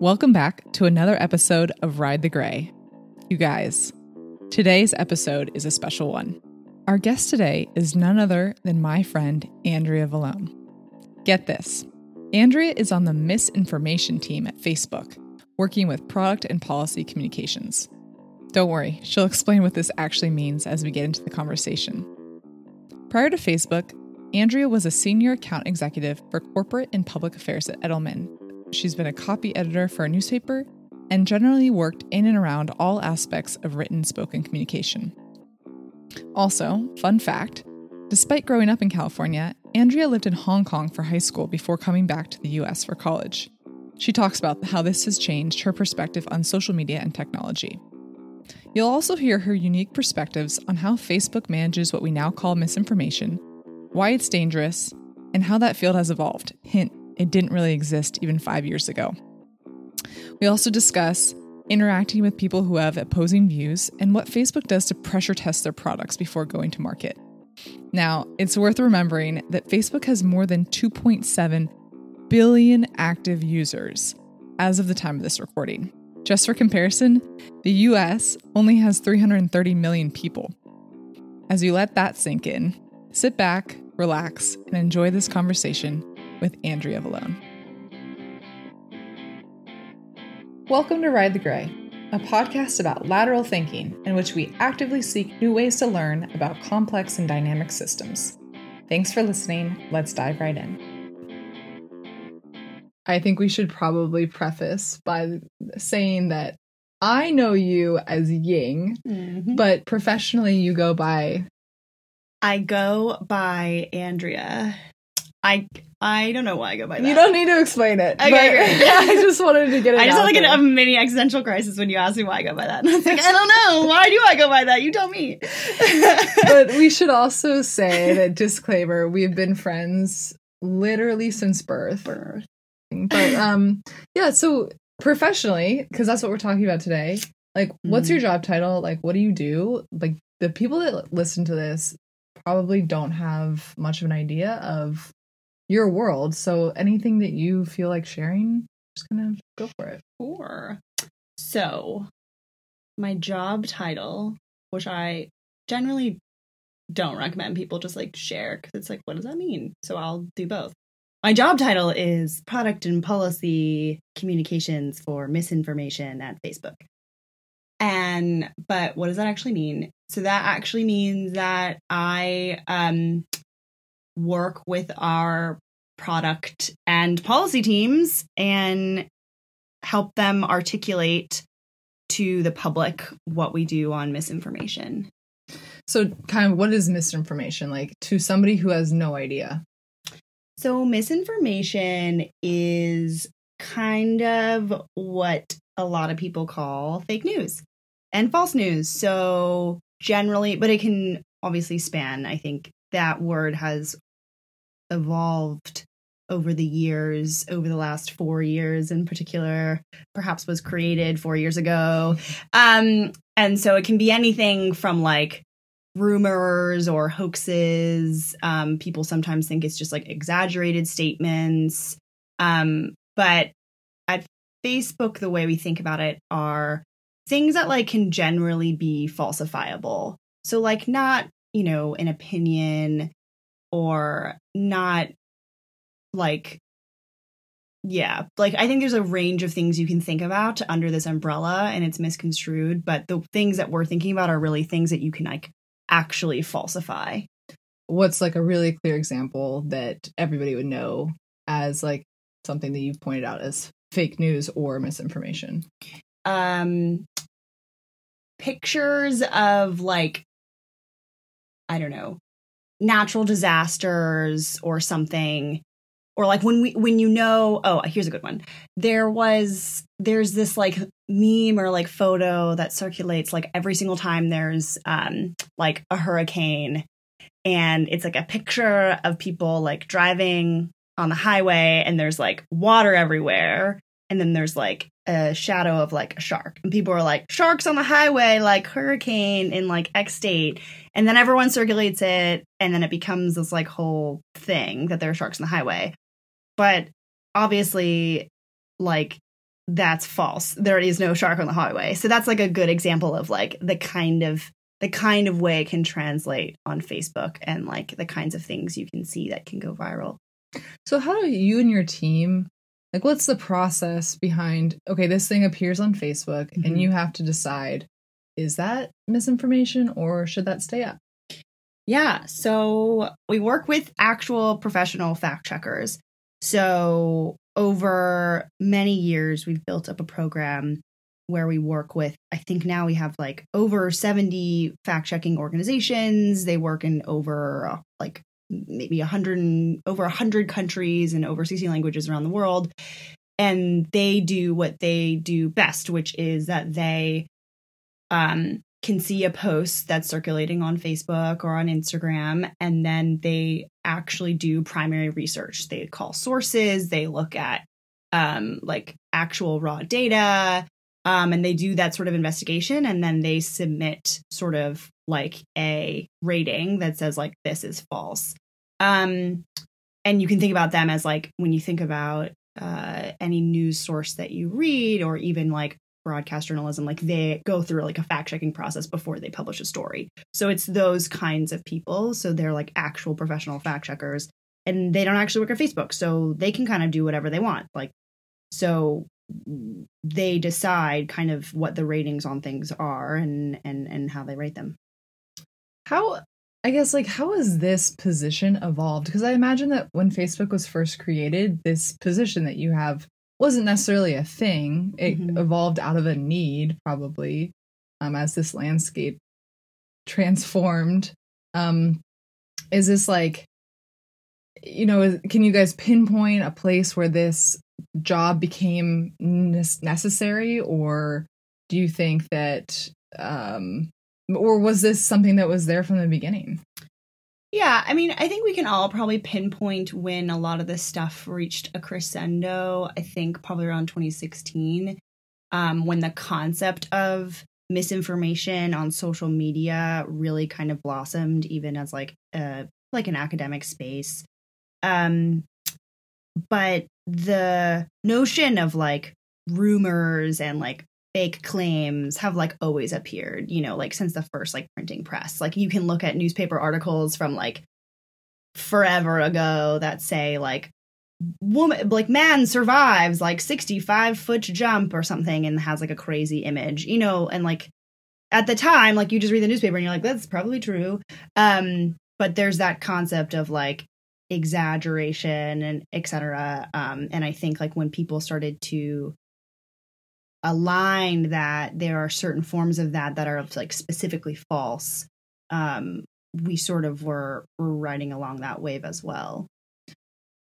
Welcome back to another episode of Ride the Gray. You guys, today's episode is a special one. Our guest today is none other than my friend Andrea Vallone. Get this Andrea is on the misinformation team at Facebook, working with product and policy communications. Don't worry, she'll explain what this actually means as we get into the conversation. Prior to Facebook, Andrea was a senior account executive for corporate and public affairs at Edelman. She's been a copy editor for a newspaper and generally worked in and around all aspects of written spoken communication. Also, fun fact despite growing up in California, Andrea lived in Hong Kong for high school before coming back to the US for college. She talks about how this has changed her perspective on social media and technology. You'll also hear her unique perspectives on how Facebook manages what we now call misinformation, why it's dangerous, and how that field has evolved. Hint, it didn't really exist even five years ago. We also discuss interacting with people who have opposing views, and what Facebook does to pressure test their products before going to market. Now, it's worth remembering that Facebook has more than 2.7 billion active users as of the time of this recording. Just for comparison, the US only has 330 million people. As you let that sink in, sit back, relax, and enjoy this conversation with Andrea Vallone. Welcome to Ride the Gray, a podcast about lateral thinking in which we actively seek new ways to learn about complex and dynamic systems. Thanks for listening. Let's dive right in. I think we should probably preface by saying that I know you as Ying, Mhm. but professionally you go by I go by Andrea. I I don't know why I go by that. You don't need to explain it. Okay, great. I just wanted to get it I just out had like there. a mini existential crisis when you asked me why I go by that. And I was like, I don't know. Why do I go by that? You tell me. but we should also say that disclaimer: we've been friends literally since birth. Birth. But um, yeah. So professionally, because that's what we're talking about today. Like, what's Mhm. your job title? Like, what do you do? Like, the people that listen to this probably don't have much of an idea of your world. So anything that you feel like sharing, just gonna go for it. Sure. So, my job title, which I generally don't recommend people just like share because it's like, what does that mean? So I'll do both. My job title is Product and Policy Communications for Misinformation at Facebook. And, but what does that actually mean? So that actually means that I um, work with our product and policy teams and help them articulate to the public what we do on misinformation. So, kind of, what is misinformation like to somebody who has no idea? So, misinformation is kind of what a lot of people call fake news and false news. So, generally, but it can obviously span. I think that word has evolved over the years, over the last four years in particular, perhaps was created four years ago. Um, and so it can be anything from like rumors or hoaxes. Um, people sometimes think it's just like exaggerated statements. Um, but at Facebook, the way we think about it are things that like can generally be falsifiable. So like not, you know, an opinion or not like yeah like i think there's a range of things you can think about under this umbrella and it's misconstrued but the things that we're thinking about are really things that you can like actually falsify What's like a really clear example that everybody would know as like something that you've pointed out as fake news or misinformation? um pictures of like i don't know natural disasters or something or like when we when you know oh here's a good one. There was there's this like meme or like photo that circulates like every single time there's um like a hurricane and it's like a picture of people like driving on the highway and there's like water everywhere and then there's like a shadow of like a shark and people are like sharks on the highway like hurricane in like x state and then everyone circulates it and then it becomes this like whole thing that there are sharks on the highway but obviously like that's false. There is no shark on the highway. So that's like a good example of like the kind of the kind of way it can translate on Facebook and like the kinds of things you can see that can go viral. So how do you and your team like what's the process behind okay, this thing appears on Facebook mm-hmm. and you have to decide is that misinformation or should that stay up? Yeah, so we work with actual professional fact checkers. So over many years we've built up a program where we work with i think now we have like over 70 fact checking organizations they work in over uh, like maybe 100 over 100 countries and over 60 languages around the world. And they do what they do best which is that they um, can see a post that's circulating on facebook or on instagram and then they actually do primary research. They call sources they look at um, like actual raw data um, and they do that sort of investigation and then they submit sort of like a rating that says like this is false. Um, and you can think about them as like when you think about uh, any news source that you read or even like broadcast journalism like they go through like a fact checking process before they publish a story. So it's those kinds of people. So they're like actual professional fact checkers and they don't actually work at facebook. So they can kind of do whatever they want like so they decide kind of what the ratings on things are and and and how they rate them. How i guess like how has this position evolved? Because i imagine that when facebook was first created this position that you have wasn't necessarily a thing. It mm-hmm. evolved out of a need probably um, as this landscape transformed. Um is this like you know can you guys pinpoint a place where this job became necessary or do you think that um or was this something that was there from the beginning? Yeah i mean i think we can all probably pinpoint when a lot of this stuff reached a crescendo i think probably around 2016 um, when the concept of misinformation on social media really kind of blossomed even as like a like an academic space. Um but the notion of like rumors and like fake claims have like always appeared, you know, like since the first like printing press. Like you can look at newspaper articles from like forever ago that say like woman like man survives like 65 foot jump or something and has like a crazy image, you know, and like at the time like you just read the newspaper and you're like that's probably true. Um but there's that concept of like exaggeration and etc um and i think like when people started to align that there are certain forms of that that are like specifically false um we sort of were were riding along that wave as well.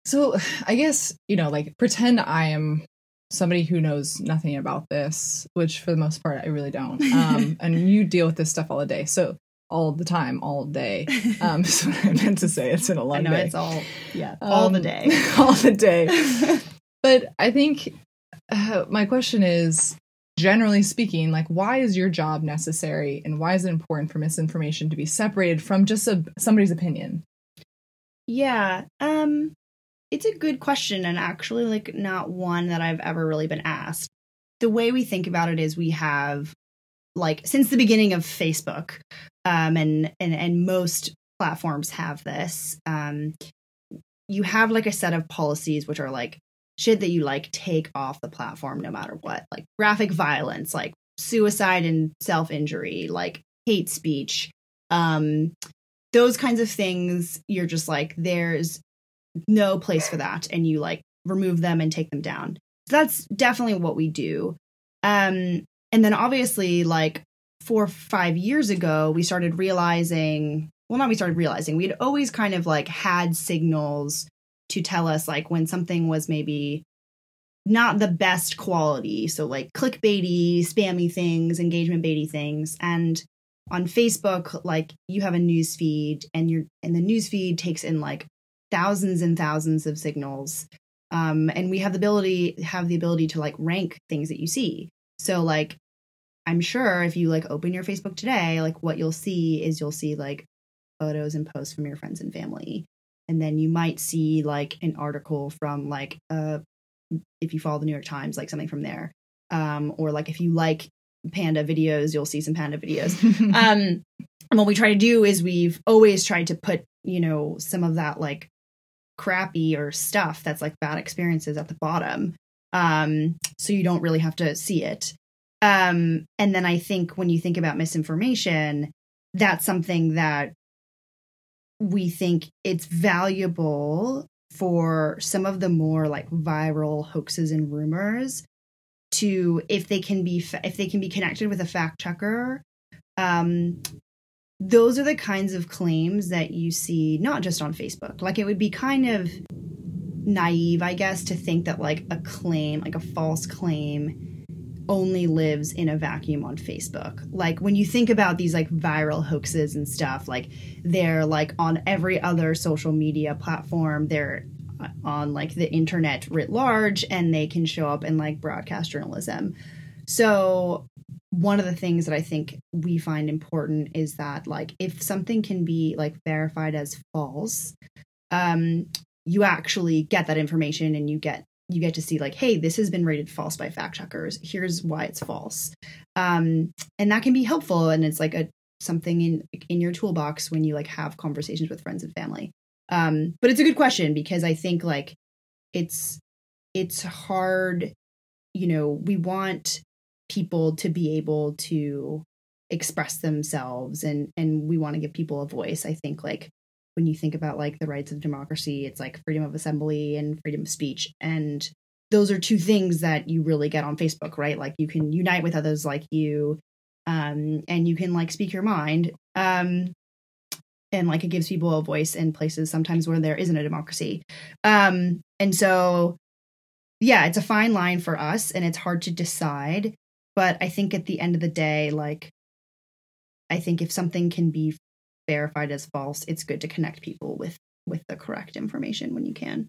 So i guess you know like pretend i am somebody who knows nothing about this which for the most part i really don't um and you deal with this stuff all the day. So all the time, all day. Um, so what I meant to say. It's in a long I know, day. It's all yeah, um, all the day, all the day. but I think uh, my question is, generally speaking, like why is your job necessary, and why is it important for misinformation to be separated from just a, somebody's opinion? Yeah, um, it's a good question, and actually, like not one that I've ever really been asked. The way we think about it is we have like since the beginning of Facebook, um, and and and most platforms have this. Um, you have like a set of policies which are like shit that you like take off the platform no matter what, like graphic violence, like suicide and self injury, like hate speech, um, those kinds of things. You're just like there's no place for that, and you like remove them and take them down. So that's definitely what we do. Um, and then obviously, like four, or five years ago, we started realizing, well, not we started realizing, we'd always kind of like had signals to tell us like when something was maybe not the best quality. So like clickbaity, spammy things, engagement baity things. And on Facebook, like you have a news feed and you're and the news feed takes in like thousands and thousands of signals. Um, and we have the ability have the ability to like rank things that you see. So like I'm sure if you like open your Facebook today, like what you'll see is you'll see like photos and posts from your friends and family. And then you might see like an article from like a if you follow the New York Times, like something from there. Um, or like if you like panda videos, you'll see some panda videos. um, and what we try to do is we've always tried to put, you know, some of that like crappy or stuff that's like bad experiences at the bottom. Um, so you don't really have to see it. Um, and then I think when you think about misinformation, that's something that we think it's valuable for some of the more like viral hoaxes and rumors to if they can be if they can be connected with a fact checker um those are the kinds of claims that you see not just on Facebook. Like it would be kind of naive, I guess, to think that like a claim, like a false claim, only lives in a vacuum on Facebook. Like when you think about these like viral hoaxes and stuff, like they're like on every other social media platform. They're on like the internet writ large and they can show up in like broadcast journalism. So one of the things that I think we find important is that like if something can be like verified as false, um, you actually get that information and you get you get to see like, hey, this has been rated false by fact checkers. Here's why it's false, um, and that can be helpful. And it's like a something in in your toolbox when you like have conversations with friends and family. Um, but it's a good question because I think like it's it's hard. You know, we want people to be able to express themselves and and we want to give people a voice i think like when you think about like the rights of democracy it's like freedom of assembly and freedom of speech and those are two things that you really get on facebook right? Like you can unite with others like you um and you can like speak your mind um and like it gives people a voice in places sometimes where there isn't a democracy. Um and so yeah it's a fine line for us and it's hard to decide but I think at the end of the day, like, I think if something can be verified as false, it's good to connect people with with the correct information when you can.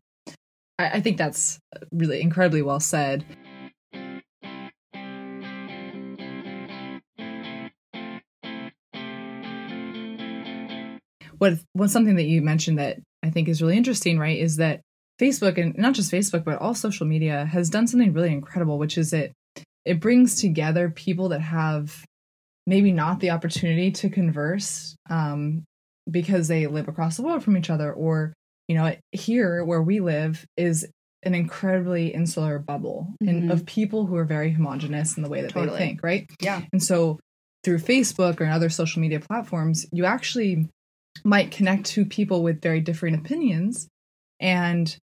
I, I think that's really incredibly well said. What what's something that you mentioned that I think is really interesting, right? Is that Facebook and not just Facebook, but all social media has done something really incredible, which is it it brings together people that have maybe not the opportunity to converse um, because they live across the world from each other or you know here where we live is an incredibly insular bubble mm-hmm. in, of people who are very homogenous in the way that totally. they think right yeah and so through facebook or other social media platforms you actually might connect to people with very different opinions and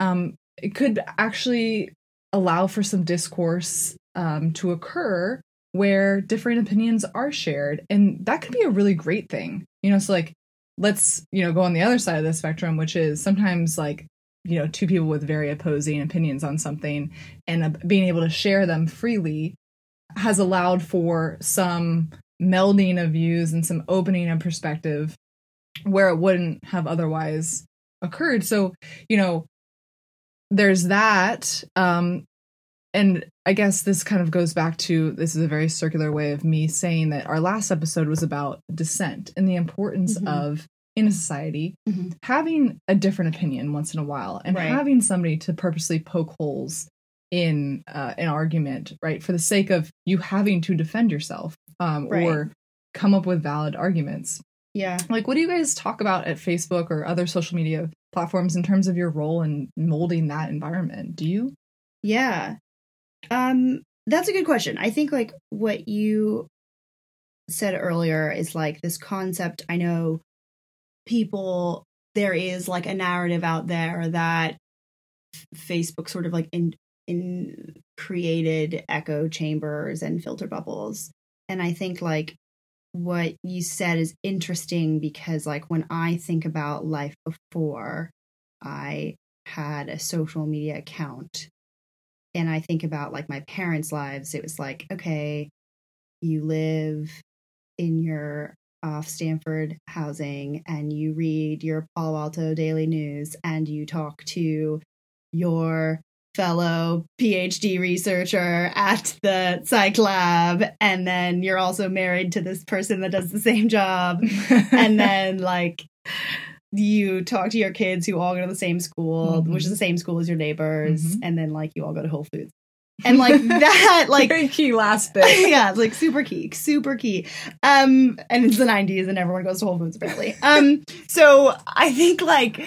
um, it could actually allow for some discourse um, to occur where different opinions are shared. And that could be a really great thing. You know, so like, let's, you know, go on the other side of the spectrum, which is sometimes like, you know, two people with very opposing opinions on something and uh, being able to share them freely has allowed for some melding of views and some opening of perspective where it wouldn't have otherwise occurred. So, you know, there's that. Um, and I guess this kind of goes back to this is a very circular way of me saying that our last episode was about dissent and the importance mm-hmm. of in a society mm-hmm. having a different opinion once in a while and right. having somebody to purposely poke holes in uh, an argument, right, for the sake of you having to defend yourself um, right. or come up with valid arguments. Yeah. Like, what do you guys talk about at Facebook or other social media platforms in terms of your role in molding that environment? Do you? Yeah. Um, that's a good question. I think like what you said earlier is like this concept. I know people there is like a narrative out there that Facebook sort of like in in created echo chambers and filter bubbles. And I think like what you said is interesting because like when I think about life before I had a social media account and I think about like my parents' lives, it was like, okay, you live in your off Stanford housing and you read your Palo Alto Daily News and you talk to your fellow PhD researcher at the psych lab. And then you're also married to this person that does the same job. and then, like, you talk to your kids who all go to the same school, Mhm. which is the same school as your neighbors, Mhm. and then like you all go to Whole Foods. And like that, like Very key last bit. yeah, it's like super key, super key. Um, and it's the '90s, and everyone goes to Whole Foods apparently. Um, so I think like,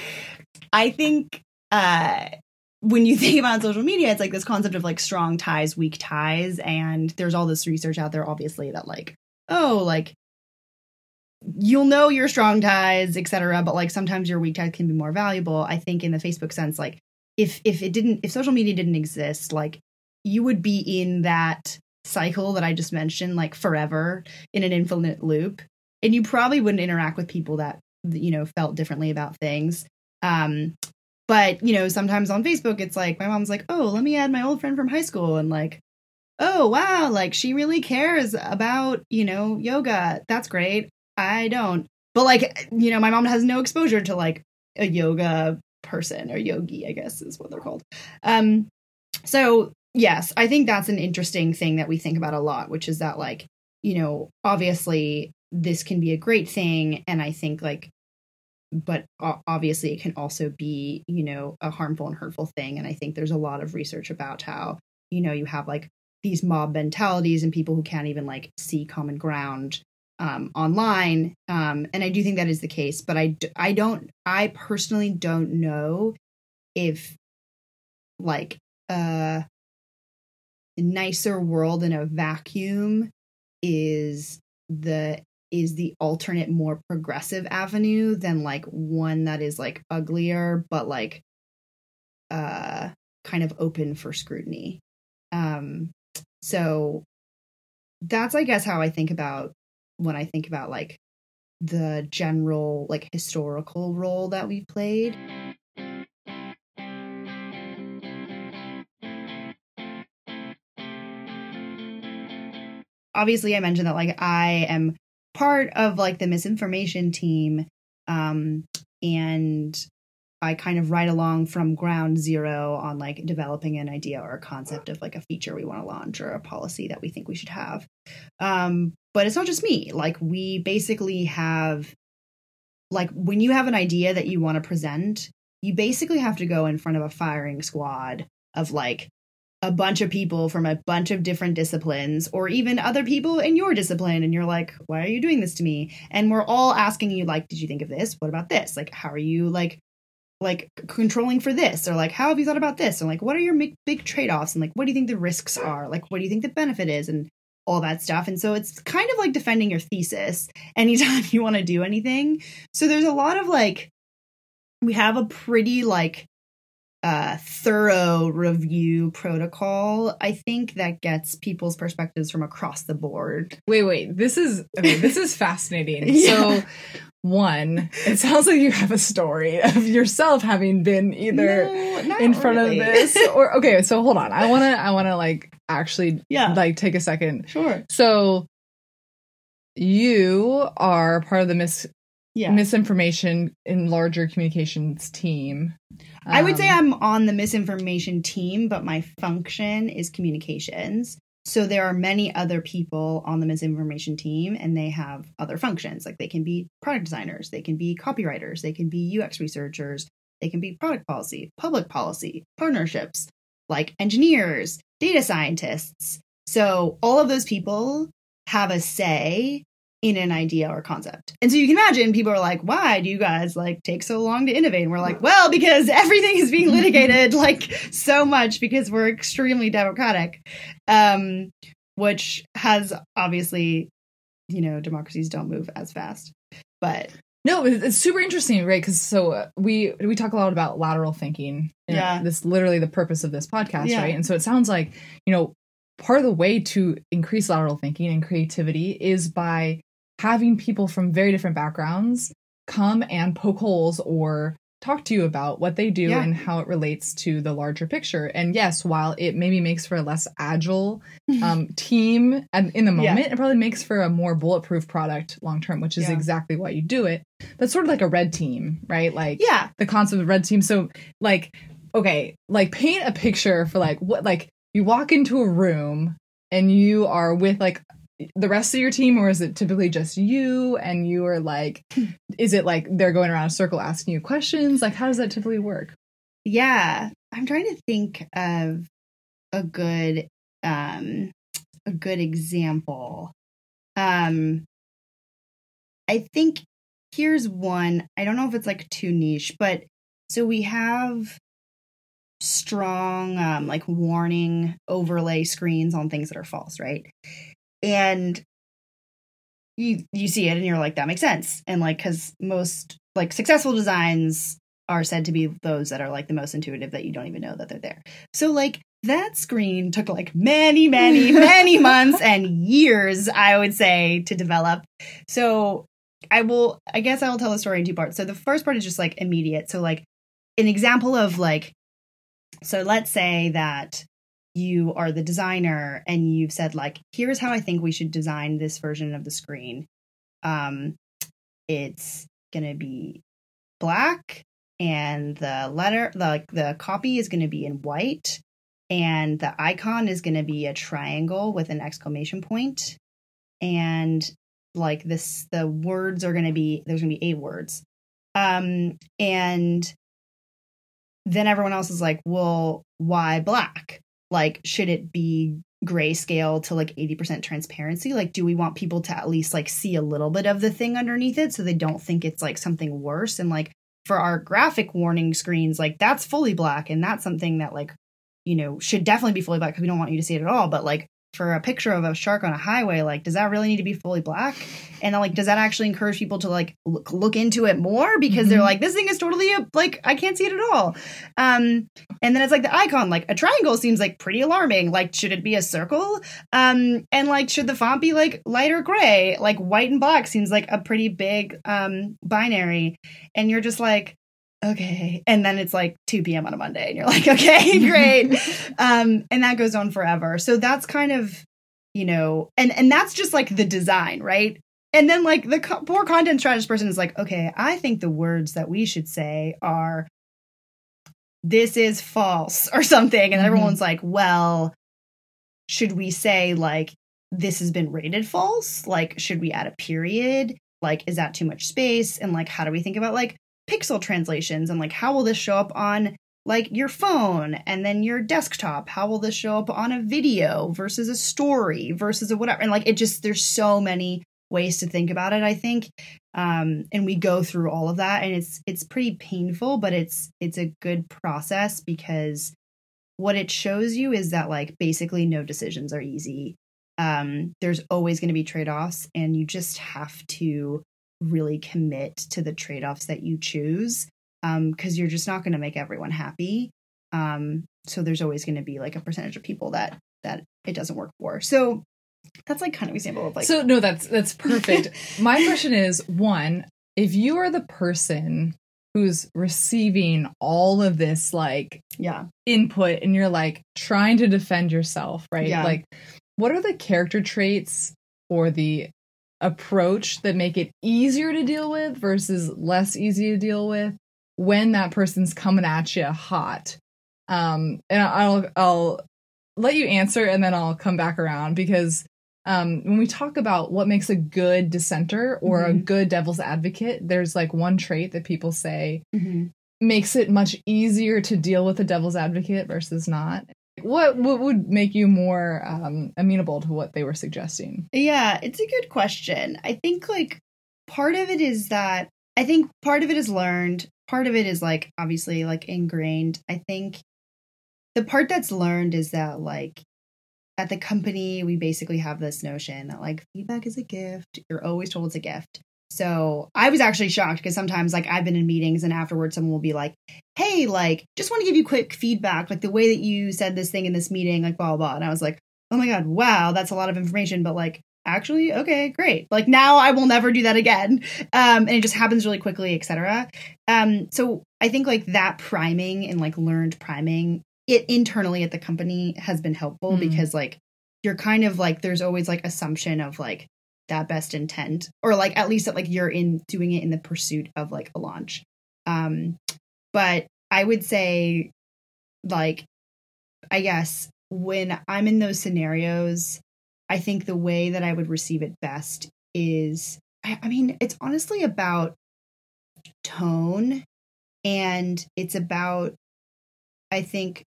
I think uh, when you think about social media, it's like this concept of like strong ties, weak ties, and there's all this research out there, obviously, that like, oh, like you'll know your strong ties, etc. But like sometimes your weak ties can be more valuable. I think in the Facebook sense, like if if it didn't, if social media didn't exist, like you would be in that cycle that I just mentioned, like forever in an infinite loop, and you probably wouldn't interact with people that you know felt differently about things. Um, but you know, sometimes on Facebook, it's like my mom's like, "Oh, let me add my old friend from high school," and like, "Oh, wow, like she really cares about you know yoga. That's great. I don't." But like, you know, my mom has no exposure to like a yoga person or yogi, I guess is what they're called. Um, so yes, I think that's an interesting thing that we think about a lot, which is that like, you know, obviously this can be a great thing, and I think like, but obviously it can also be, you know, a harmful and hurtful thing. And I think there's a lot of research about how, you know, you have like these mob mentalities and people who can't even like see common ground um, online. Um, and I do think that is the case, but I, I don't, I personally don't know if like a nicer world in a vacuum is the is the alternate more progressive avenue than like one that is like uglier but like uh kind of open for scrutiny um so that's i guess how i think about when i think about like the general like historical role that we've played. Obviously i mentioned that like i am part of like the misinformation team um and i kind of ride along from ground zero on like developing an idea or a concept of like a feature we want to launch or a policy that we think we should have. Um but it's not just me. Like we basically have like when you have an idea that you want to present you basically have to go in front of a firing squad of like a bunch of people from a bunch of different disciplines or even other people in your discipline and you're like why are you doing this to me? And we're all asking you like did you think of this? What about this? Like how are you like like controlling for this? Or like how have you thought about this? And like what are your big, trade-offs? And like what do you think the risks are? Like what do you think the benefit is? And all that stuff and so it's kind of like defending your thesis anytime you want to do anything so there's a lot of like we have a pretty like uh, thorough review protocol, I think that gets people's perspectives from across the board. Wait, wait. This is okay, this is fascinating. Yeah. So one, it sounds like you have a story of yourself having been either No, in front really. of this or okay, so hold on. I wanna I wanna like actually Yeah. like take a second. Sure. So you are part of the mis- Yeah. misinformation in larger communications team. I would say Um, I'm on the misinformation team, but my function is communications. So there are many other people on the misinformation team and they have other functions. Like they can be product designers, they can be copywriters, they can be UX researchers, they can be product policy, public policy, partnerships, like engineers, data scientists. So all of those people have a say in an idea or concept. And so you can imagine people are like, why do you guys like take so long to innovate? And we're like, well, because everything is being litigated like so much because we're extremely democratic. Um, which has obviously, you know, democracies don't move as fast. But No, it's super interesting, right? Because so uh, we we talk a lot about lateral thinking. Yeah. this literally the purpose of this podcast, Yeah. right? And so it sounds like you know part of the way to increase lateral thinking and creativity is by having people from very different backgrounds come and poke holes or talk to you about what they do Yeah. and how it relates to the larger picture. And yes, while it maybe makes for a less agile um, team and in the Yeah. moment, it probably makes for a more bulletproof product long term, which is Yeah. exactly why you do it. That's sort of like a red team, right? Like yeah, the concept of red team. So like, okay, like paint a picture for like what like you walk into a room and you are with like the rest of your team, or is it typically just you and you are like, is it like they're going around a circle asking you questions? Like, how does that typically work? Yeah, I'm trying to think of a good um a good example. Um I think here's one. I don't know if it's like too niche, but so we have strong um like warning overlay screens on things that are false, right? And you you see it and you're like that makes sense. And like cuz most like successful designs are said to be those that are like the most intuitive that you don't even know that they're there. So like that screen took like many, many, many months and years, I would say, to develop. So I will, I guess I will tell the story in two parts. So the first part is just like immediate. So, like, an example of like, so let's say that you are the designer and you've said, like, here's how I think we should design this version of the screen. Um, it's going to be black and the letter like the copy is going to be in white and the icon is going to be a triangle with an exclamation point. And like this the words are going to be there's going to be eight words. Um and then everyone else is like well why black like should it be grayscale to like 80% transparency like do we want people to at least like see a little bit of the thing underneath it so they don't think it's like something worse and like for our graphic warning screens like that's fully black and that's something that like you know, should definitely be fully black because we don't want you to see it at all. But like for a picture of a shark on a highway, like, does that really need to be fully black? And then, like, does that actually encourage people to like look, look into it more because mm-hmm. they're like, this thing is totally a, like, I can't see it at all. Um, and then it's like the icon, like a triangle seems like pretty alarming. Like, should it be a circle? Um, and like, should the font be like lighter gray? Like, white and black seems like a pretty big um binary. And you're just like, okay. And then it's like 2 p.m on a monday and you're like okay great. Um and that goes on forever. So that's kind of you know and and that's just like the design right? And then like the co- poor content strategist person is like okay i think the words that we should say are this is false or something. And mm-hmm. everyone's like well should we say like this has been rated false? Like should we add a period? Like is that too much space? And like how do we think about like pixel translations and like how will this show up on like your phone and then your desktop? How will this show up on a video versus a story versus a whatever? And like it just there's so many ways to think about it i think. Um and we go through all of that and it's it's pretty painful but it's it's a good process because what it shows you is that like basically no decisions are easy. Um there's always going to be trade-offs and you just have to really commit to the trade offs that you choose because um, you're just not going to make everyone happy. Um, so there's always going to be like a percentage of people that that it doesn't work for. So that's like kind of example of like. So no, that's that's perfect. My question is one: if you are the person who's receiving all of this like yeah input and you're like trying to defend yourself right yeah. like what are the character traits or the approach that make it easier to deal with versus less easy to deal with when that person's coming at you hot. Um, and I'll I'll let you answer and then I'll come back around because um, when we talk about what makes a good dissenter or mm-hmm. a good devil's advocate, there's like one trait that people say mm-hmm. makes it much easier to deal with a devil's advocate versus not. What what would make you more um, amenable to what they were suggesting? Yeah, it's a good question. I think like part of it is that I think part of it is learned. Part of it is like obviously like ingrained. I think the part that's learned is that like at the company we basically have this notion that like feedback is a gift. You're always told it's a gift. So I was actually shocked because sometimes like I've been in meetings and afterwards someone will be like, Hey, like, just want to give you quick feedback, like the way that you said this thing in this meeting, like blah blah blah. And I was like, Oh my god, wow, that's a lot of information, but like actually, okay, great. Like now I will never do that again. Um, and it just happens really quickly, etc. Um, so I think like that priming and like learned priming it internally at the company has been helpful mm-hmm. because like you're kind of like there's always like assumption of like that best intent or like at least that like you're in doing it in the pursuit of like a launch um but i would say like i guess when i'm in those scenarios I think the way that I would receive it best is, I, I mean, it's honestly about tone and it's about, I think,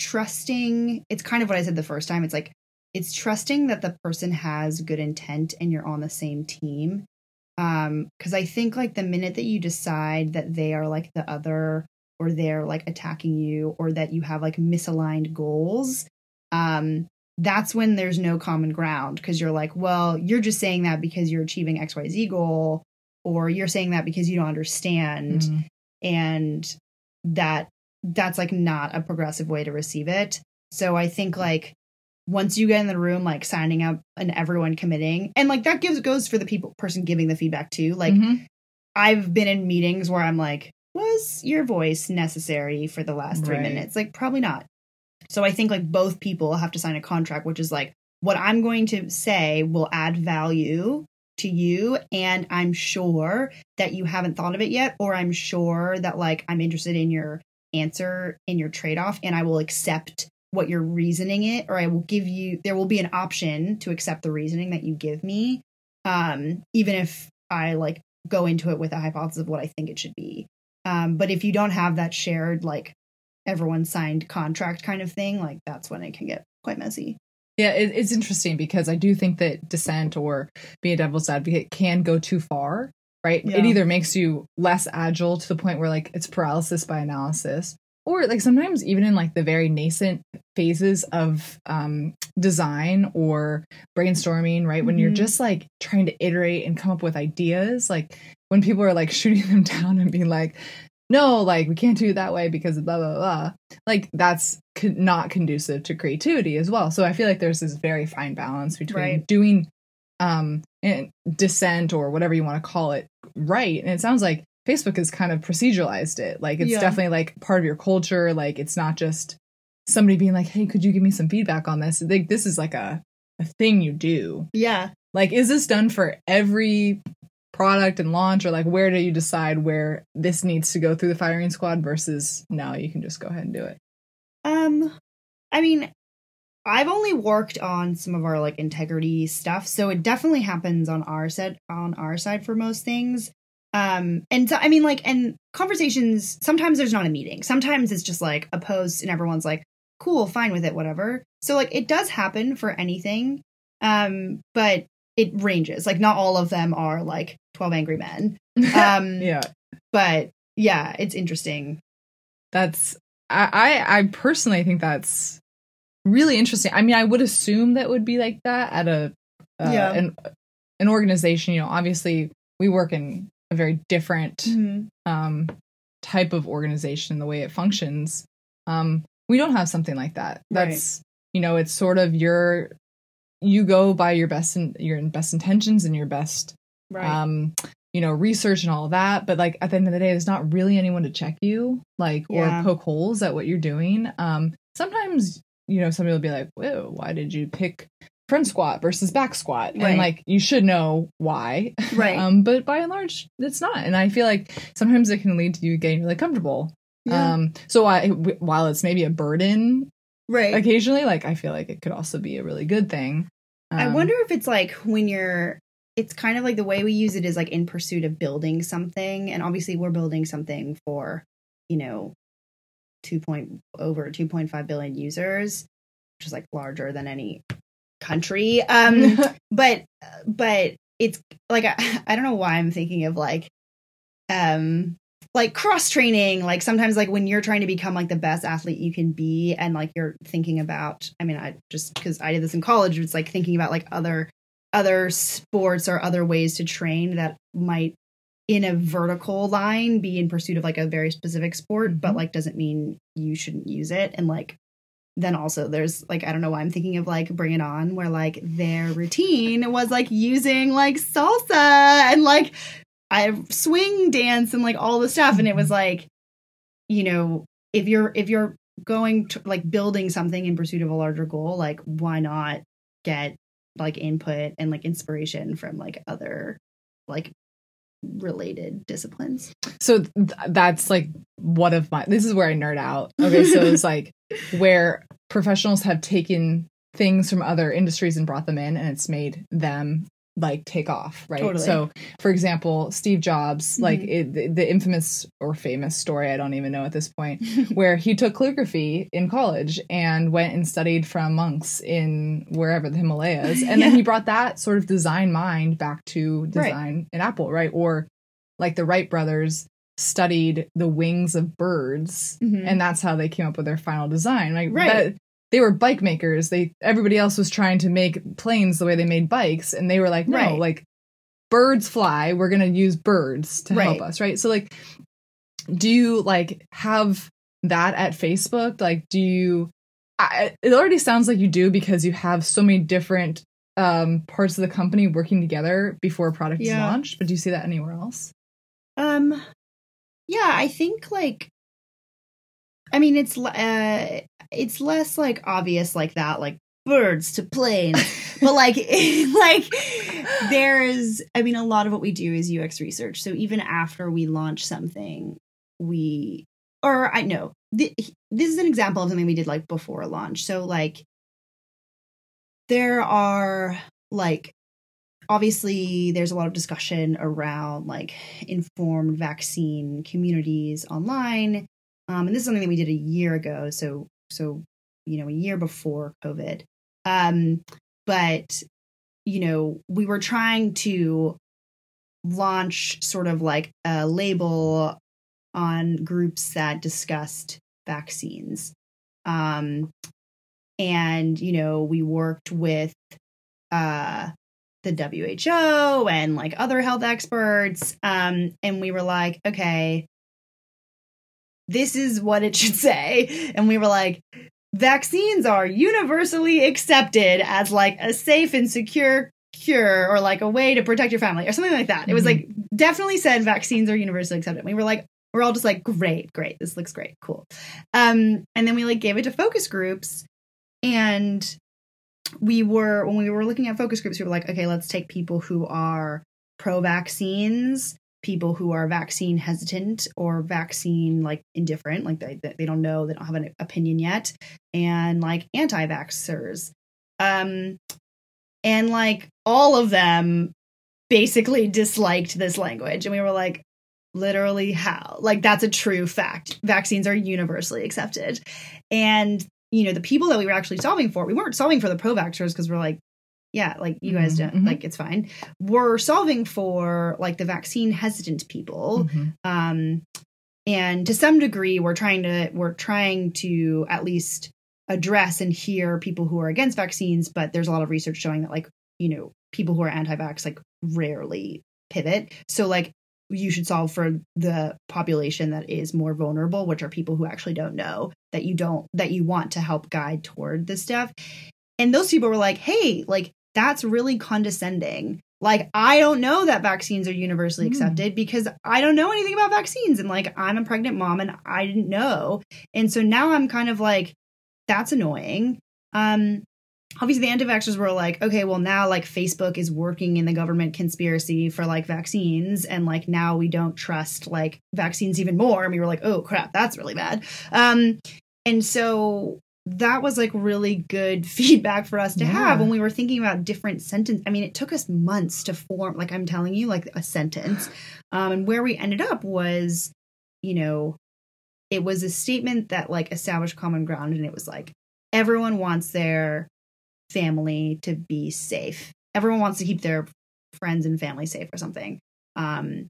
trusting. It's kind of what I said the first time. It's like, it's trusting that the person has good intent and you're on the same team. Um, because I think like the minute that you decide that they are like the other or they're like attacking you or that you have like misaligned goals, um, that's when there's no common ground because you're like, well, you're just saying that because you're achieving XYZ goal, or you're saying that because you don't understand. Mhm. And that that's like not a progressive way to receive it. So I think like once you get in the room, like signing up and everyone committing, and like that gives goes for the people person giving the feedback too. Like Mhm. I've been in meetings where I'm like, was your voice necessary for the last three Right. minutes? Like, probably not. So I think like both people have to sign a contract, which is like, what I'm going to say will add value to you. And I'm sure that you haven't thought of it yet, or I'm sure that like I'm interested in your answer, in your trade off, and I will accept what you're reasoning it, or I will give you, there will be an option to accept the reasoning that you give me. Um, even if I like go into it with a hypothesis of what I think it should be. Um, but if you don't have that shared, like everyone signed contract kind of thing, like that's when it can get quite messy. Yeah, it, it's interesting because I do think that dissent or being a devil's advocate can go too far, right? Yeah. It either makes you less agile to the point where like it's paralysis by analysis, or like sometimes even in like the very nascent phases of um, design or brainstorming, right? When you're Mhm. just like trying to iterate and come up with ideas, like when people are like shooting them down and being like, no, like we can't do it that way because blah blah blah. Like that's co- not conducive to creativity as well. So I feel like there's this very fine balance between Right. doing um and dissent or whatever you want to call it right. And it sounds like Facebook has kind of proceduralized it. Like it's Yeah. definitely like part of your culture. Like it's not just somebody being like, "Hey, could you give me some feedback on this?" Like this is like a a thing you do. Yeah. Like, is this done for every product and launch, or like where do you decide where this needs to go through the firing squad versus no, you can just go ahead and do it? Um, I mean, I've only worked on some of our like integrity stuff, so it definitely happens on our set on our side for most things. Um, and so I mean, like, and conversations. Sometimes there's not a meeting. Sometimes it's just like a post, and everyone's like, "Cool, fine with it, whatever." So like, it does happen for anything. Um, but it ranges. Like, not all of them are like Twelve Angry Men. Um, yeah, but yeah, it's interesting. that's I, I I personally think that's really interesting. I mean, I would assume that would be like that at a uh, Yeah. an an organization. You know, obviously we work in a very different um, type of organization, the way it functions. Um, we don't have something like that. Right. That's you know, it's sort of your you go by your best in, your best intentions and your best Right. um you know research and all that but like at the end of the day there's not really anyone to check you like Yeah. or poke holes at what you're doing um sometimes you know somebody will be like whoa why did you pick front squat versus back squat Right. and like you should know why right. um but by and large it's not and i feel like sometimes it can lead to you getting really comfortable Yeah. um so I, w- while it's maybe a burden right. occasionally like i feel like it could also be a really good thing I Um, wonder if it's like when you're it's kind of like the way we use it is like in pursuit of building something and obviously we're building something for, you know, 2 point over 2.5 billion users, which is like larger than any country. Um but but it's like I, I don't know why I'm thinking of like um like cross training like sometimes like when you're trying to become like the best athlete you can be and like you're thinking about i mean i just because i did this in college it's like thinking about like other other sports or other ways to train that might in a vertical line be in pursuit of like a very specific sport but Mhm. like doesn't mean you shouldn't use it and like then also there's like I don't know why I'm thinking of like Bring It On, where like their routine was like using like salsa and like I swing dance and like all the stuff, and it was like, you know, if you're if you're going to like building something in pursuit of a larger goal, like why not get like input and like inspiration from like other like related disciplines? so th- that's like one of my this is where i nerd out okay so it's like where professionals have taken things from other industries and brought them in and it's made them like take off right Totally. so for example steve jobs like Mhm. it, the, the infamous or famous story i don't even know at this point where he took calligraphy in college and went and studied from monks in wherever the himalayas and then he brought that sort of design mind back to Right. design in apple right or like the wright brothers studied the wings of birds Mhm. and that's how they came up with their final design like Right. that- they were bike makers. They everybody else was trying to make planes the way they made bikes and they were like no Right. like birds fly. We're going to use birds to help us right? So like do you like have that at facebook? Like do you I, it already sounds like you do because you have so many different um parts of the company working together before a product is launched but do you see that anywhere else? Um, yeah, I think like, I mean, it's uh, it's less like obvious like that, like birds to planes, but like, like there's, I mean, a lot of what we do is UX research. So even after we launch something, we, or I know th- this is an example of something we did like before launch. So like, there are like obviously there's a lot of discussion around like informed vaccine communities online um, and this is something that we did a year ago so so you know a year before covid um, but you know we were trying to launch sort of like a label on groups that discussed vaccines um, and you know we worked with uh the WHO and like other health experts. Um, and we were like, okay, this is what it should say. And we were like, vaccines are universally accepted as like a safe and secure cure or like a way to protect your family or something like that. It was Mhm. like definitely said vaccines are universally accepted. We were like, we're all just like, great, great. This looks great. Cool. Um, and then we like gave it to focus groups and we were when we were looking at focus groups we were like okay let's take people who are pro vaccines people who are vaccine hesitant or vaccine like indifferent like they, they don't know they don't have an opinion yet and like anti-vaxxers. Um and like all of them basically disliked this language and we were like literally how? Like that's a true fact. Vaccines are universally accepted. And you know the people that we were actually solving for we weren't solving for the pro-vaxxers because we're like yeah like you guys Mhm, don't mhm. like it's fine we're solving for like the vaccine hesitant people Mhm. um and to some degree we're trying to we're trying to at least address and hear people who are against vaccines but there's a lot of research showing that like you know people who are anti-vax like rarely pivot so like you should solve for the population that is more vulnerable which are people who actually don't know that you don't that you want to help guide toward this stuff and those people were like hey like that's really condescending. Like i don't know that vaccines are universally Hmm. accepted because i don't know anything about vaccines. And like i'm a pregnant mom and i didn't know. And so now i'm kind of like that's annoying. Um obviously the anti-vaxxers were like okay well now like facebook is working in the government conspiracy for like vaccines. And like now we don't trust like vaccines even more. And we were like oh crap that's really bad. Um and so that was like really good feedback for us to Yeah. have when we were thinking about different sentence i mean it took us months to form like i'm telling you like a sentence. Um and where we ended up was you know it was a statement that like established common ground and it was like everyone wants their family to be safe. Everyone wants to keep their friends and family safe or something. Um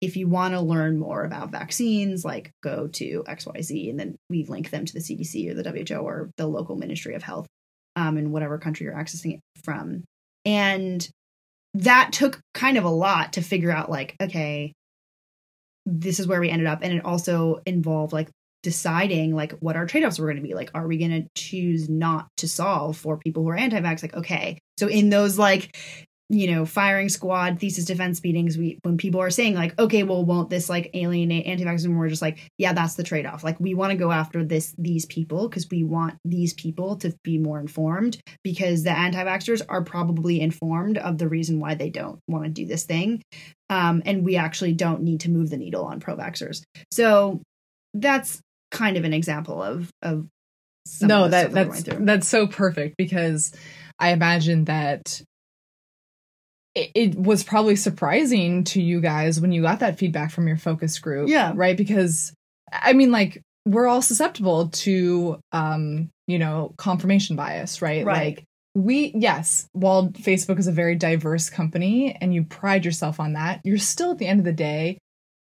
if you want to learn more about vaccines like go to xyz and then we link them to the cdc or the who or the local ministry of health um, in whatever country you're accessing it from. And that took kind of a lot to figure out like okay this is where we ended up. And it also involved like deciding like what our trade-offs were going to be. Like are we going to choose not to solve for people who are anti-vax? Like okay. So in those like you know firing squad thesis defense meetings we when people are saying like okay well won't this like alienate anti-vaxxers? We're just like yeah that's the trade-off. Like we want to go after this these people because we want these people to be more informed because the anti-vaxxers are probably informed of the reason why they don't want to do this thing um, and we actually don't need to move the needle on pro-vaxxers. So that's kind of an example of of no that that's that's so perfect because i imagine that it, it was probably surprising to you guys when you got that feedback from your focus group Yeah. right because i mean like we're all susceptible to um you know confirmation bias right, Right. like we yes while facebook is a very diverse company and you pride yourself on that you're still at the end of the day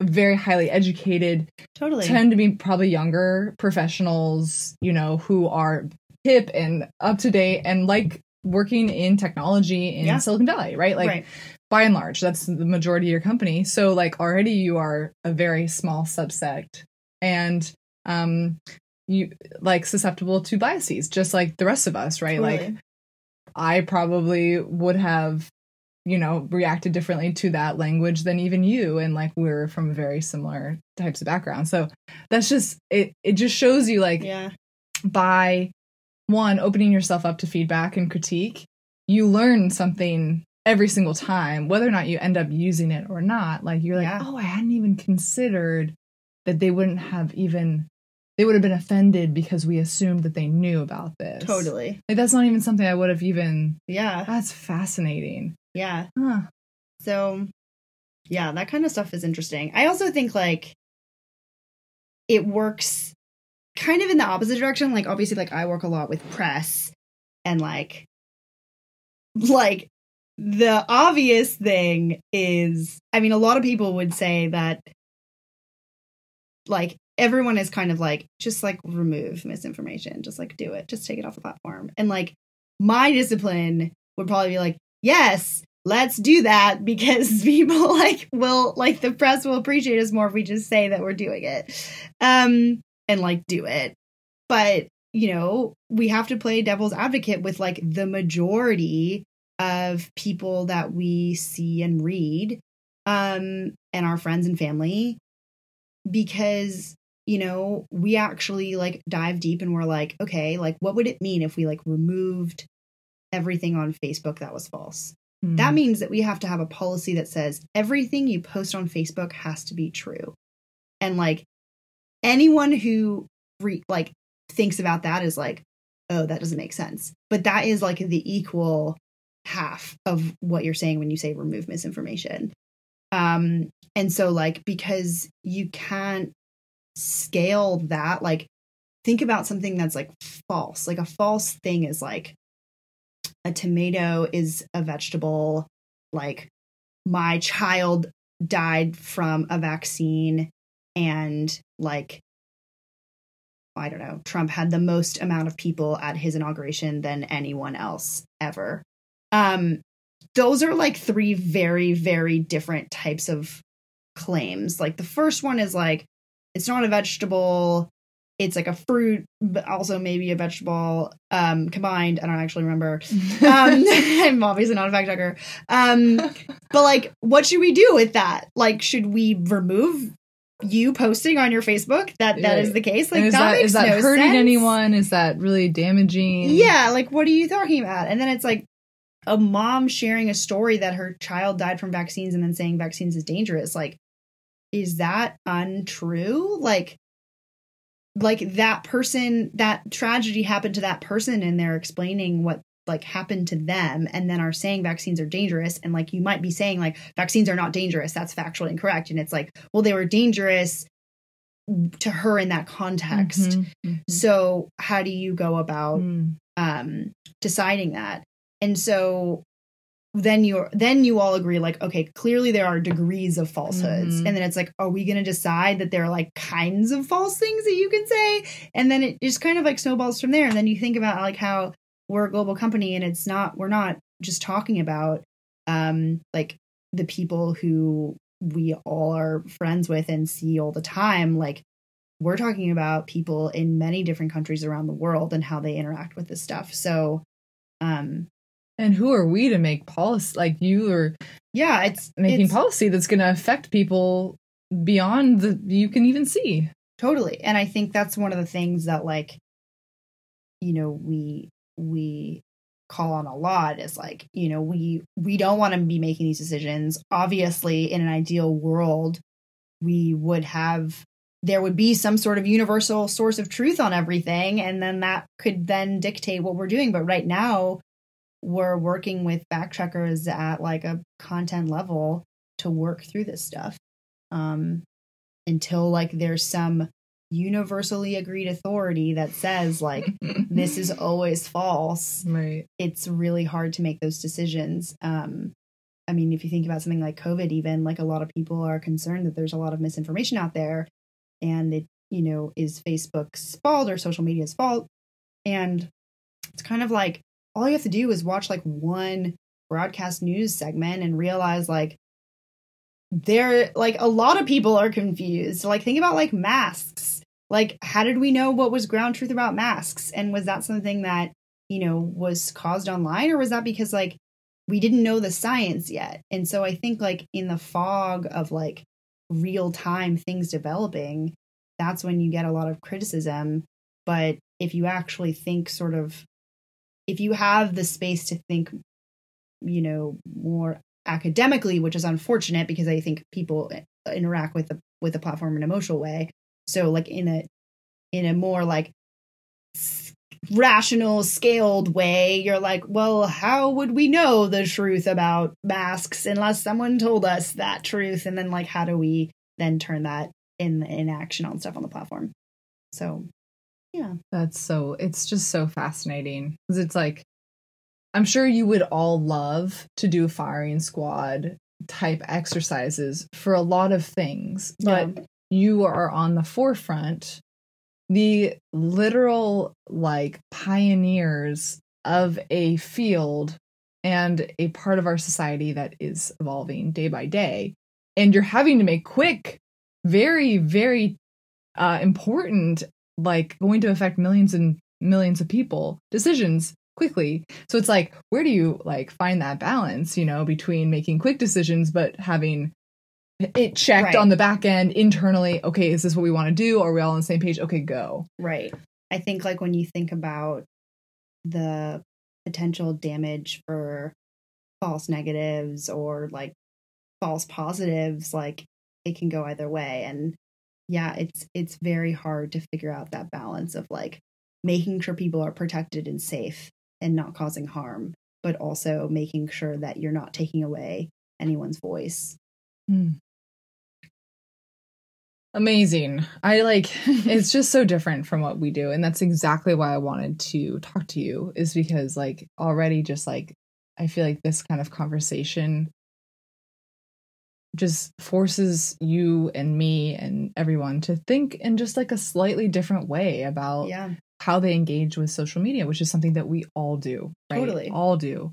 very highly educated totally. tend to be probably younger professionals, you know, who are hip and up to date and like working in technology in Yeah. Silicon Valley, right? Like right. by and large, that's the majority of your company. So like already you are a very small subset and um you like susceptible to biases just like the rest of us, right? Like I probably would have, you know, reacted differently to that language than even you. And like we're from very similar types of backgrounds. So that's just it it just shows you like yeah. by one, opening yourself up to feedback and critique, you learn something every single time, whether or not you end up using it or not. Like you're like, Yeah. oh, I hadn't even considered that they wouldn't have even they would have been offended because we assumed that they knew about this. Totally. Like that's not even something I would have even Yeah. that's fascinating. Yeah. Huh. So, yeah, that kind of stuff is interesting. I also think like it works kind of in the opposite direction. Like, obviously, like I work a lot with press and like, like the obvious thing is, I mean, a lot of people would say that like everyone is kind of like, just like remove misinformation, just like do it, just take it off the platform. And like my discipline would probably be like, yes, let's do that because people like will like the press will appreciate us more if we just say that we're doing it um and like do it but you know we have to play devil's advocate with like the majority of people that we see and read um and our friends and family because you know we actually like dive deep and we're like okay like what would it mean if we like removed everything on facebook that was false Hmm. that means that we have to have a policy that says everything you post on Facebook has to be true. And like anyone who re- like thinks about that is like, oh, that doesn't make sense. But that is like the equal half of what you're saying when you say remove misinformation. Um and so like because you can't scale that like think about something that's like false. Like a false thing is like a tomato is a vegetable like my child died from a vaccine and like i don't know trump had the most amount of people at his inauguration than anyone else ever. Um those are like three very very different types of claims. Like the first one is like it's not a vegetable it's like a fruit but also maybe a vegetable um combined i don't actually remember. Um i'm obviously not a fact checker. Um but like what should we do with that? Like should we remove you posting on your facebook that that is the case like and is that, that is that no hurting sense. anyone? Is that really damaging? yeah like what are you talking about and then it's like a mom sharing a story that her child died from vaccines and then saying vaccines is dangerous like is that untrue like like that person that tragedy happened to that person and they're explaining what like happened to them and then are saying vaccines are dangerous and like you might be saying like vaccines are not dangerous that's factually incorrect and it's like well they were dangerous to her in that context Mhm, mhm. so how do you go about Mm. um deciding that and so then you're then you all agree like okay clearly there are degrees of falsehoods Mhm. and then it's like are we going to decide that there are like kinds of false things that you can say and then it just kind of like snowballs from there and then you think about like how we're a global company and it's not we're not just talking about um like the people who we all are friends with and see all the time like we're talking about people in many different countries around the world and how they interact with this stuff so um And who are we to make policy? Like you are yeah it's making it's, policy that's going to affect people beyond the you can even see. totally and i think that's one of the things that like you know we we call on a lot is like you know we we don't want to be making these decisions. Obviously in an ideal world we would have there would be some sort of universal source of truth on everything and then that could then dictate what we're doing. But right now we're working with fact checkers at like a content level to work through this stuff um until like there's some universally agreed authority that says like this is always false. Right. It's really hard to make those decisions. Um i mean if you think about something like covid even like a lot of people are concerned that there's a lot of misinformation out there and it you know is facebook's fault or social media's fault. And it's kind of like all you have to do is watch like one broadcast news segment and realize like there like a lot of people are confused. Like think about like masks like how did we know what was ground truth about masks? And was that something that you know was caused online? Or was that because like we didn't know the science yet? And so i think like in the fog of like real time things developing that's when you get a lot of criticism. But if you actually think sort of if you have the space to think you know more academically which is unfortunate because i think people eh, interact with the with the platform in an emotional way so like in a in a more like rational scaled way you're like well how would we know the truth about masks unless someone told us that truth? And then like how do we then turn that in in action on stuff on the platform? So yeah. That's so, it's just so fascinating. Because it's like, I'm sure you would all love to do firing squad type exercises for a lot of things, but Yeah. You are on the forefront, the literal like pioneers of a field and a part of our society that is evolving day by day. And you're having to make quick, very, very uh, important, like going to affect millions and millions of people decisions quickly. So it's like, where do you like find that balance, you know, between making quick decisions but having it checked Right. on the back end internally? Okay, is this what we want to do? Are we all on the same page? Okay, go. Right. I think like when you think about the potential damage for false negatives or like false positives, like it can go either way. And yeah, it's it's very hard to figure out that balance of like making sure people are protected and safe and not causing harm, but also making sure that you're not taking away anyone's voice. Hmm. Amazing. I like it's just so different from what we do and that's exactly why I wanted to talk to you is because like already just like I feel like this kind of conversation just forces you and me and everyone to think in just like a slightly different way about Yeah. how they engage with social media, which is something that we all do. Right? Totally. All do.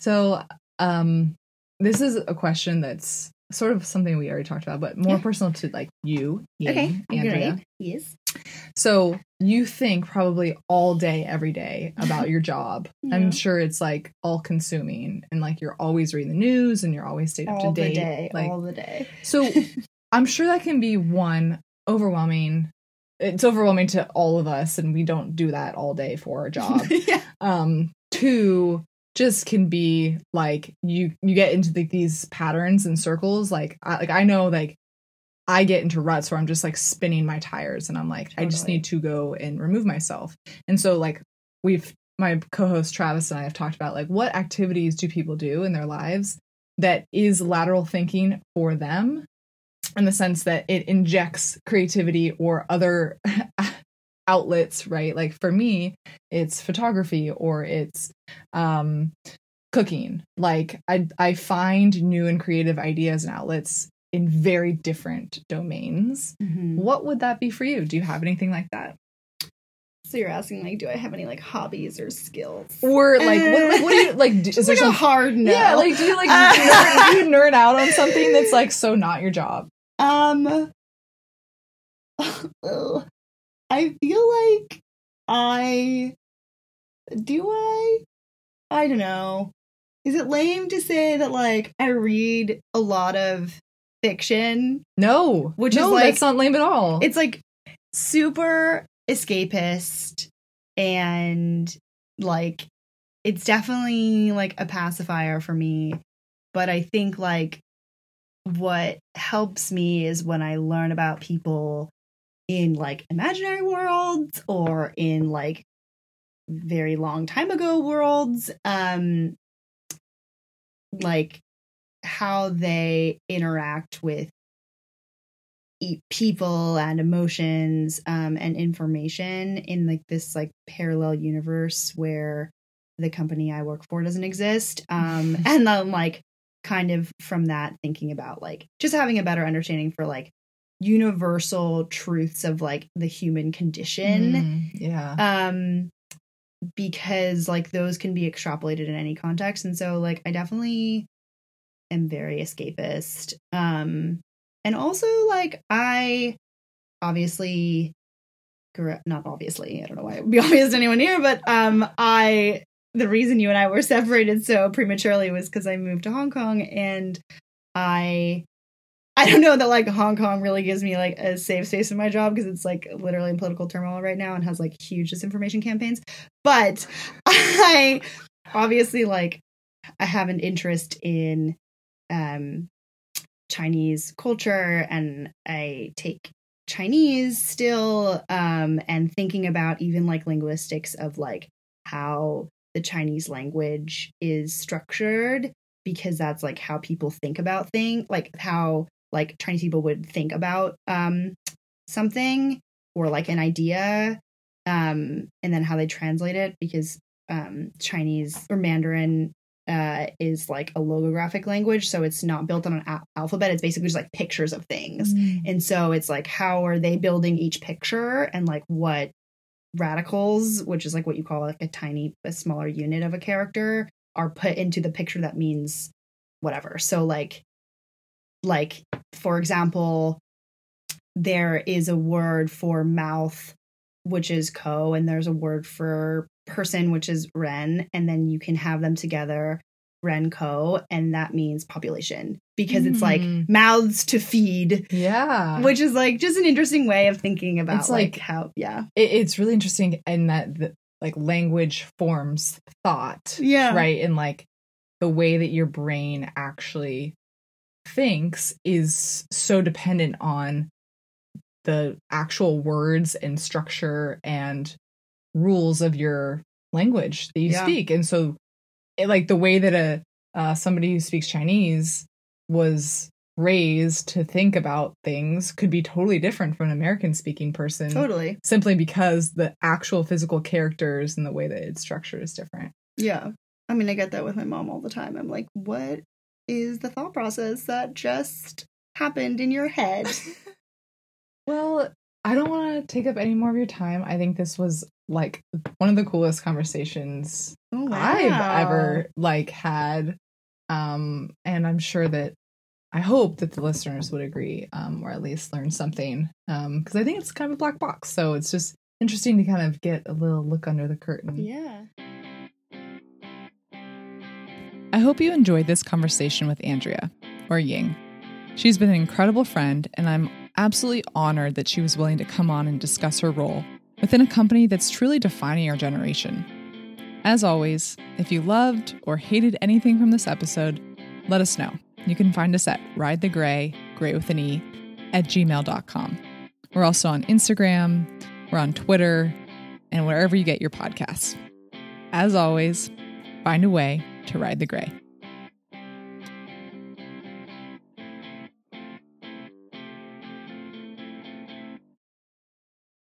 So, um, this is a question that's sort of something we already talked about, but more Yeah. personal to like you, Yang, Okay. Andrea. Great. Yes. So you think probably all day, every day about your job. Yeah. I'm sure it's like all consuming and like you're always reading the news and you're always stayed up All to the date. day. Like, all the day. so I'm sure that can be one overwhelming. It's overwhelming to all of us, and we don't do that all day for our job. yeah. um, two just can be like you you get into like these patterns and circles. Like I, like I know like I get into ruts where I'm just like spinning my tires, and I'm like I just need to go and remove myself. And so like we've my co-host Travis and I have talked about like what activities do people do in their lives that is lateral thinking for them in the sense that it injects creativity or other outlets right like for me it's photography or it's um cooking like i i find new and creative ideas and outlets in very different domains Mhm. what would that be for you do you have anything like that So you're asking like, do I have any like hobbies or skills? or like what, like, what do you like do, is there like a some hard no. yeah like do you like Uh, nerd, do you nerd out on something that's like so not your job um, ugh. I feel like I do I. I don't know. Is it lame to say that like I read a lot of fiction? no Which is like- that's not lame at all It's like super escapist and like it's definitely like a pacifier for me but i think like what helps me is when i learn about people in like imaginary worlds or in like very long time ago worlds um like how they interact with people and emotions um and information in like this like parallel universe where the company I work for doesn't exist um and then like kind of from that thinking about like just having a better understanding for like universal truths of like the human condition. Mm, yeah. um because like those can be extrapolated in any context. And so like i definitely am very escapist. Um and also like i obviously grew up not obviously i don't know why it would be obvious to anyone here but um i the reason you and i were separated so prematurely was because i moved to hong kong and i I don't know that like Hong Kong really gives me like a safe space in my job because it's like literally in political turmoil right now and has like huge disinformation campaigns. But I obviously like I have an interest in um Chinese culture and I take Chinese still um and thinking about even like linguistics of like how the Chinese language is structured because that's like how people think about things like how like Chinese people would think about um something or like an idea um and then how they translate it because um Chinese or Mandarin uh is like a logographic language so it's not built on an al- alphabet. It's basically just like pictures of things. Mm. and so it's like how are they building each picture and like what radicals which is like what you call like a tiny a smaller unit of a character are put into the picture that means whatever. So like like for example there is a word for mouth which is ko and there's a word for person which is ren and then you can have them together ren ko and that means population. Because it's like Mm. mouths to feed. Yeah. which is like just an interesting way of thinking about It's like, like- how yeah. it, it's really interesting in that the, like language forms thought yeah. right? And like the way that your brain actually thinks is so dependent on the actual words and structure and rules of your language that you Yeah. speak and so it, like the way that a uh, somebody who speaks chinese was raised to think about things could be totally different from an american speaking person totally simply because the actual physical characters and the way that it's structured is different. yeah i mean i get that with my mom all the time i'm like what is the thought process that just happened in your head Well, I don't want to take up any more of your time. I think this was like one of the coolest conversations oh, I've ever like had. Um and I'm sure that I hope that the listeners would agree um or at least learn something um because I think it's kind of a black box. So it's just interesting to kind of get a little look under the curtain. yeah I hope you enjoyed this conversation with Andrea, or Ying. She's been an incredible friend, and I'm absolutely honored that she was willing to come on and discuss her role within a company that's truly defining our generation. As always, if you loved or hated anything from this episode, let us know. You can find us at Ride the Grey, grey with an E, at gmail.com. We're also on Instagram, we're on Twitter, and wherever you get your podcasts. As always, find a way to ride the grey.